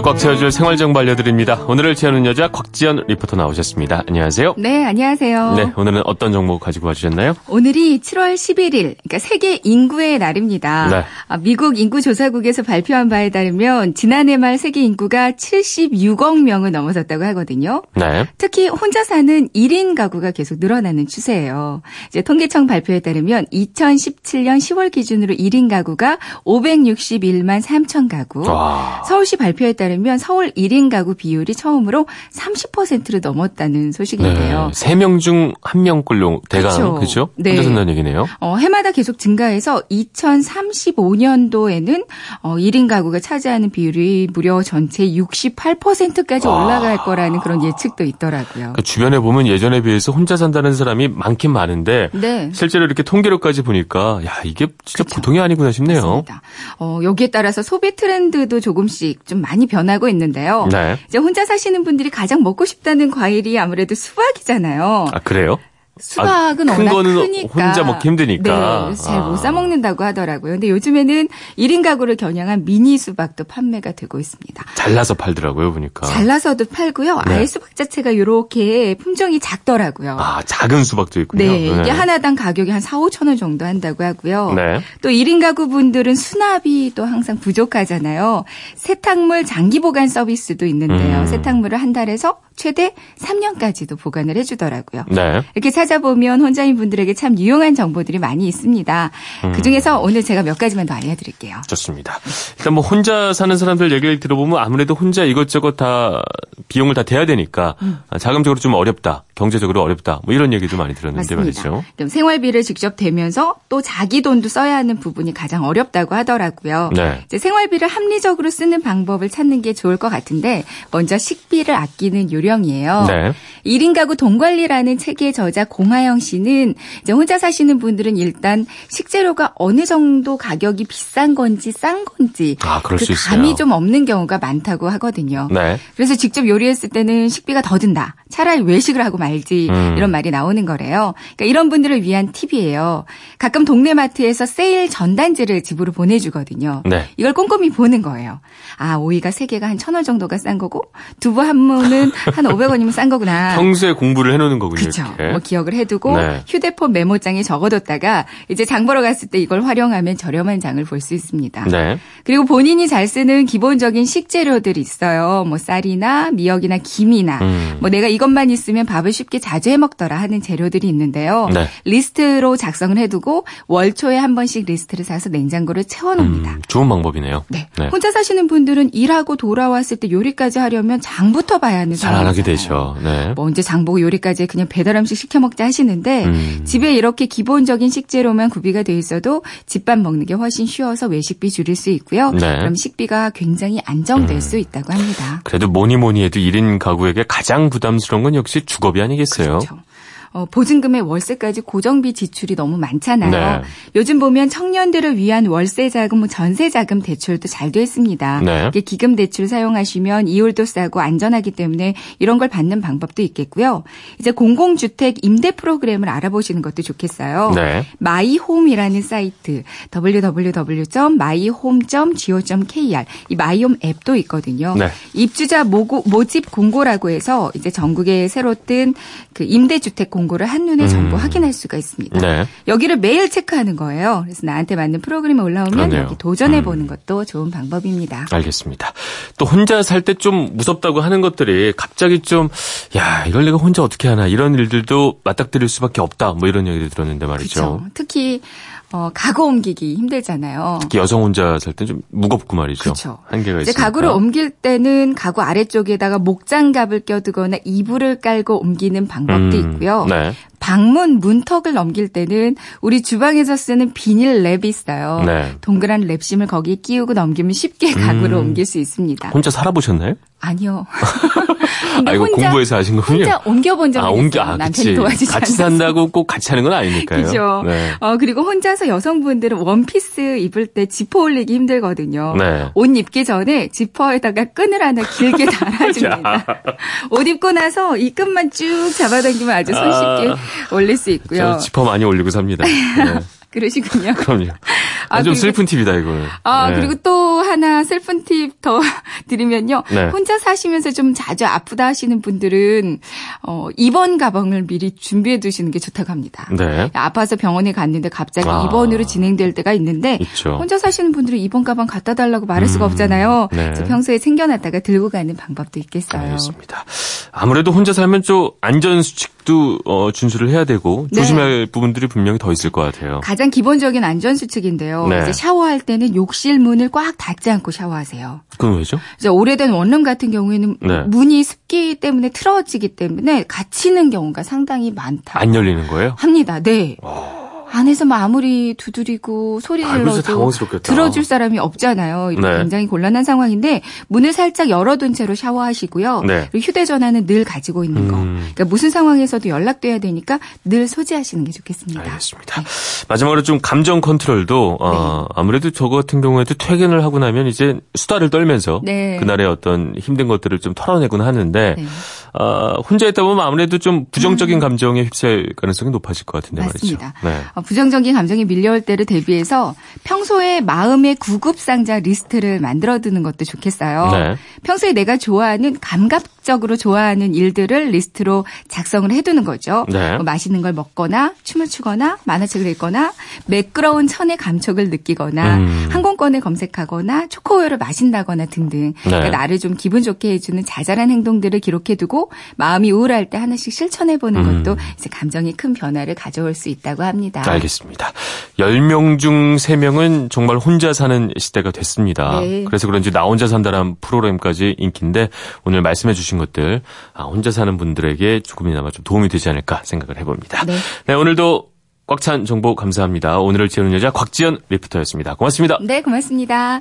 하루를 꽉 채워줄 생활정보 알려드립니다. 오늘을 채우는 여자 곽지연 리포터 나오셨습니다. 안녕하세요. 네, 안녕하세요. 네, 오늘은 어떤 정보 가지고 와주셨나요? 오늘이 7월 11일, 그러니까 세계 인구의 날입니다. 네. 아, 미국 인구조사국에서 발표한 바에 따르면 지난해 말 세계 인구가 76억 명을 넘어섰다고 하거든요. 네. 특히 혼자 사는 1인 가구가 계속 늘어나는 추세예요. 이제 통계청 발표에 따르면 2017년 10월 기준으로 1인 가구가 561만 3천 가구. 와. 서울시 발표에 따르면 서울 1인 가구 비율이 처음으로 30%를 넘었다는 소식인데요. 네. 3명 중 1명꼴로 대강. 그죠? 네. 혼자 산다는 얘기네요. 어, 해마다 계속 증가해서 2035년도에는 어, 1인 가구가 차지하는 비율이 무려 전체 68%까지 와. 올라갈 거라는 그런 예측도 있더라고요. 그 주변에 보면 예전에 비해서 혼자 산다는 사람이 많긴 많은데 네. 실제로 이렇게 통계로까지 보니까 야 이게 진짜 그쵸. 보통이 아니구나 싶네요. 어, 여기에 따라서 소비 트렌드도 조금씩 좀 많이 변하고 있는데요. 네. 이제 혼자 사시는 분들이 가장 먹고 싶다는 과일이 아무래도 수박이잖아요. 아 그래요? 수박은 아, 큰 워낙 거는 크니까 혼자 먹기 힘드니까. 네, 그래서 잘못 아. 사 먹는다고 하더라고요. 근데 요즘에는 1인 가구를 겨냥한 미니 수박도 판매가 되고 있습니다. 잘라서 팔더라고요 보니까. 잘라서도 팔고요. 네. 아예 수박 자체가 이렇게 품종이 작더라고요. 아 작은 수박도 있군요. 네, 이게 하나당 가격이 한 4, 5천 원 정도 한다고 하고요. 네. 또 1인 가구 분들은 수납이 또 항상 부족하잖아요. 세탁물 장기 보관 서비스도 있는데요. 음. 세탁물을 한 달에서 최대 3년까지도 보관을 해주더라고요. 네. 이렇게 찾아 보면 혼자인 분들에게 참 유용한 정보들이 많이 있습니다. 음. 그중에서 오늘 제가 몇 가지만 더 알려드릴게요. 좋습니다. 일단 뭐 혼자 사는 사람들 얘기를 들어보면 아무래도 혼자 이것저것 다 비용을 다 대야 되니까 음. 아, 자금적으로 좀 어렵다, 경제적으로 어렵다, 뭐 이런 얘기도 많이 들었는데 맞습니다. 말이죠. 생활비를 직접 대면서 또 자기 돈도 써야 하는 부분이 가장 어렵다고 하더라고요. 네. 이제 생활비를 합리적으로 쓰는 방법을 찾는 게 좋을 것 같은데 먼저 식비를 아끼는 요령이에요. 네. 1인 가구 돈 관리라는 책의 저자 공하영 씨는 이제 혼자 사시는 분들은 일단 식재료가 어느 정도 가격이 비싼 건지 싼 건지 아, 그럴 그 수 있어요. 감이 좀 없는 경우가 많다고 하거든요. 네. 그래서 직접 요리했을 때는 식비가 더 든다. 차라리 외식을 하고 말지 음. 이런 말이 나오는 거래요. 그러니까 이런 분들을 위한 팁이에요. 가끔 동네 마트에서 세일 전단지를 집으로 보내주거든요. 네. 이걸 꼼꼼히 보는 거예요. 아 오이가 세 개가 한 천 원 정도가 싼 거고 두부 한 모는 한 500원이면 싼 거구나. 평소에 공부를 해놓는 거군요. 그렇죠. 이렇게. 뭐 기억을 해두고 네. 휴대폰 메모장에 적어뒀다가 이제 장 보러 갔을 때 이걸 활용하면 저렴한 장을 볼 수 있습니다. 네. 그리고 본인이 잘 쓰는 기본적인 식재료들이 있어요. 뭐 쌀이나 미역이나 김이나 음. 뭐 내가 이것만 있으면 밥을 쉽게 자주 해 먹더라 하는 재료들이 있는데요. 네. 리스트로 작성을 해두고 월초에 한 번씩 리스트를 사서 냉장고를 채워놓습니다. 음, 좋은 방법이네요. 네. 혼자 사시는 분들은 일하고 돌아왔을 때 요리까지 하려면 장부터 봐야 하는 잘안 하게. 되죠. 네. 뭐 언제 장 보고 요리까지 그냥 배달 음식 시켜 먹자 하시는데 음. 집에 이렇게 기본적인 식재료만 구비가 돼 있어도 집밥 먹는 게 훨씬 쉬워서 외식비 줄일 수 있고요. 네. 그럼 식비가 굉장히 안정될 수 있다고 합니다. 그래도 뭐니 뭐니 해도 1인 가구에게 가장 부담스러운 건 역시 주거비 아니겠어요? 그렇죠. 어, 보증금에 월세까지 고정비 지출이 너무 많잖아요. 네. 요즘 보면 청년들을 위한 월세 자금, 뭐 전세 자금 대출도 잘 돼 있습니다. 네. 기금 대출 사용하시면 이율도 싸고 안전하기 때문에 이런 걸 받는 방법도 있겠고요. 이제 공공주택 임대 프로그램을 알아보시는 것도 좋겠어요. 네. 마이홈이라는 사이트 www.myhome.go.kr 이 마이홈 앱도 있거든요. 네. 입주자 모집 공고라고 해서 이제 전국에 새로 뜬 그 임대주택 공 고를 한눈에 전부 확인할 수가 있습니다. 음. 네. 여기를 매일 체크하는 거예요. 그래서 나한테 맞는 프로그램이 올라오면 그러네요. 여기 도전해 음. 보는 것도 좋은 방법입니다. 알겠습니다. 또 혼자 살 때 좀 무섭다고 하는 것들이 갑자기 좀, 야, 이걸 내가 혼자 어떻게 하나, 이런 일들도 맞닥뜨릴 수밖에 없다, 뭐 이런 얘기를 들었는데 말이죠. 그렇죠. 특히 어, 가구 옮기기 힘들잖아요. 특히 여성 혼자 살 땐 좀 무겁고 말이죠. 그렇죠. 한계가 있으니까. 가구를 옮길 때는 가구 아래쪽에다가 목장갑을 껴두거나 이불을 깔고 옮기는 방법도 음, 있고요. 네. 방문 문턱을 넘길 때는 우리 주방에서 쓰는 비닐 랩이 있어요. 네. 동그란 랩심을 거기에 끼우고 넘기면 쉽게 가구를 음. 옮길 수 있습니다. 혼자 살아보셨나요? 아니요. 아, 이거 혼자 공부해서 하신 거군요. 혼자 옮겨본 적이 아, 있어요. 옮겨, 아, 남편이. 도와주지 같이 않아서. 산다고 꼭 같이 하는 건 아니니까요. 그죠. 네. 어, 그리고 혼자서 여성분들은 원피스 입을 때 지퍼 올리기 힘들거든요. 네. 옷 입기 전에 지퍼에다가 끈을 하나 길게 달아줍니다. 옷 입고 나서 이 끈만 쭉 잡아당기면 아주 손쉽게 올릴 수 있고요. 저 지퍼 많이 올리고 삽니다. 네. 그러시군요. 그럼요. 아, 좀 그리고- 슬픈 팁이다, 이거는. 아, 네. 그리고 또 하나 슬픈 팁 더 드리면요. 네. 혼자 사시면서 좀 자주 아프다 하시는 분들은, 어, 입원 가방을 미리 준비해 두시는 게 좋다고 합니다. 네. 아파서 병원에 갔는데 갑자기 아. 입원으로 진행될 때가 있는데, 있죠. 혼자 사시는 분들은 입원 가방 갖다 달라고 말할 수가 음, 없잖아요. 네. 그래서 평소에 챙겨놨다가 들고 가는 방법도 있겠어요. 알겠습니다. 아무래도 혼자 살면 좀 안전 수칙도 어, 준수를 해야 되고 네. 조심할 부분들이 분명히 더 있을 것 같아요. 가장 기본적인 안전 수칙인데요. 네. 이제 샤워할 때는 욕실 문을 꽉 닫지 않고 샤워하세요. 그건 왜죠? 이제 오래된 원룸 같은 경우에는 네. 문이 습기 때문에 틀어지기 때문에 갇히는 경우가 상당히 많다. 안 열리는 거예요? 합니다. 네. 안에서 뭐 아무리 두드리고 소리 질러도. 들어줄 사람이 없잖아요. 이런 네. 굉장히 곤란한 상황인데 문을 살짝 열어둔 채로 샤워하시고요. 네. 그리고 휴대전화는 늘 가지고 있는 거. 음. 그러니까 무슨 상황에서도 연락돼야 되니까 늘 소지하시는 게 좋겠습니다. 알겠습니다. 마지막으로 좀 감정 컨트롤도 어, 네. 아무래도 저 같은 경우에도 퇴근을 하고 나면 이제 수다를 떨면서 네. 그날의 어떤 힘든 것들을 좀 털어내곤 하는데 네. 어, 혼자 있다 보면 아무래도 좀 부정적인 감정에 휩싸일 가능성이 높아질 것 같은데 음. 맞습니다. 말이죠. 네. 어, 부정적인 감정이 밀려올 때를 대비해서 평소에 마음의 구급 상자 리스트를 만들어 두는 것도 좋겠어요. 네. 평소에 내가 좋아하는 감각적으로 좋아하는 일들을 리스트로 작성을 해두는 거죠. 네. 뭐 맛있는 걸 먹거나 춤을 추거나 만화책을 읽거나 매끄러운 천의 감촉을 느끼거나 음. 항공권을 검색하거나 초코우유를 마신다거나 등등 네. 그러니까 나를 좀 기분 좋게 해주는 자잘한 행동들을 기록해두고 마음이 우울할 때 하나씩 실천해보는 음. 것도 이제 감정이 큰 변화를 가져올 수 있다고 합니다. 알겠습니다. 10명 중 3명은 정말 혼자 사는 시대가 됐습니다. 네. 그래서 그런지 나 혼자 산다는 프로그램까지 인기인데 오늘 말씀해 주신 것들 아, 혼자 사는 분들에게 조금이나마 좀 도움이 되지 않을까 생각을 해봅니다. 네. 네, 오늘도 꽉 찬 정보 감사합니다. 오늘을 채우는 여자 곽지연 리포터였습니다. 고맙습니다. 네, 고맙습니다.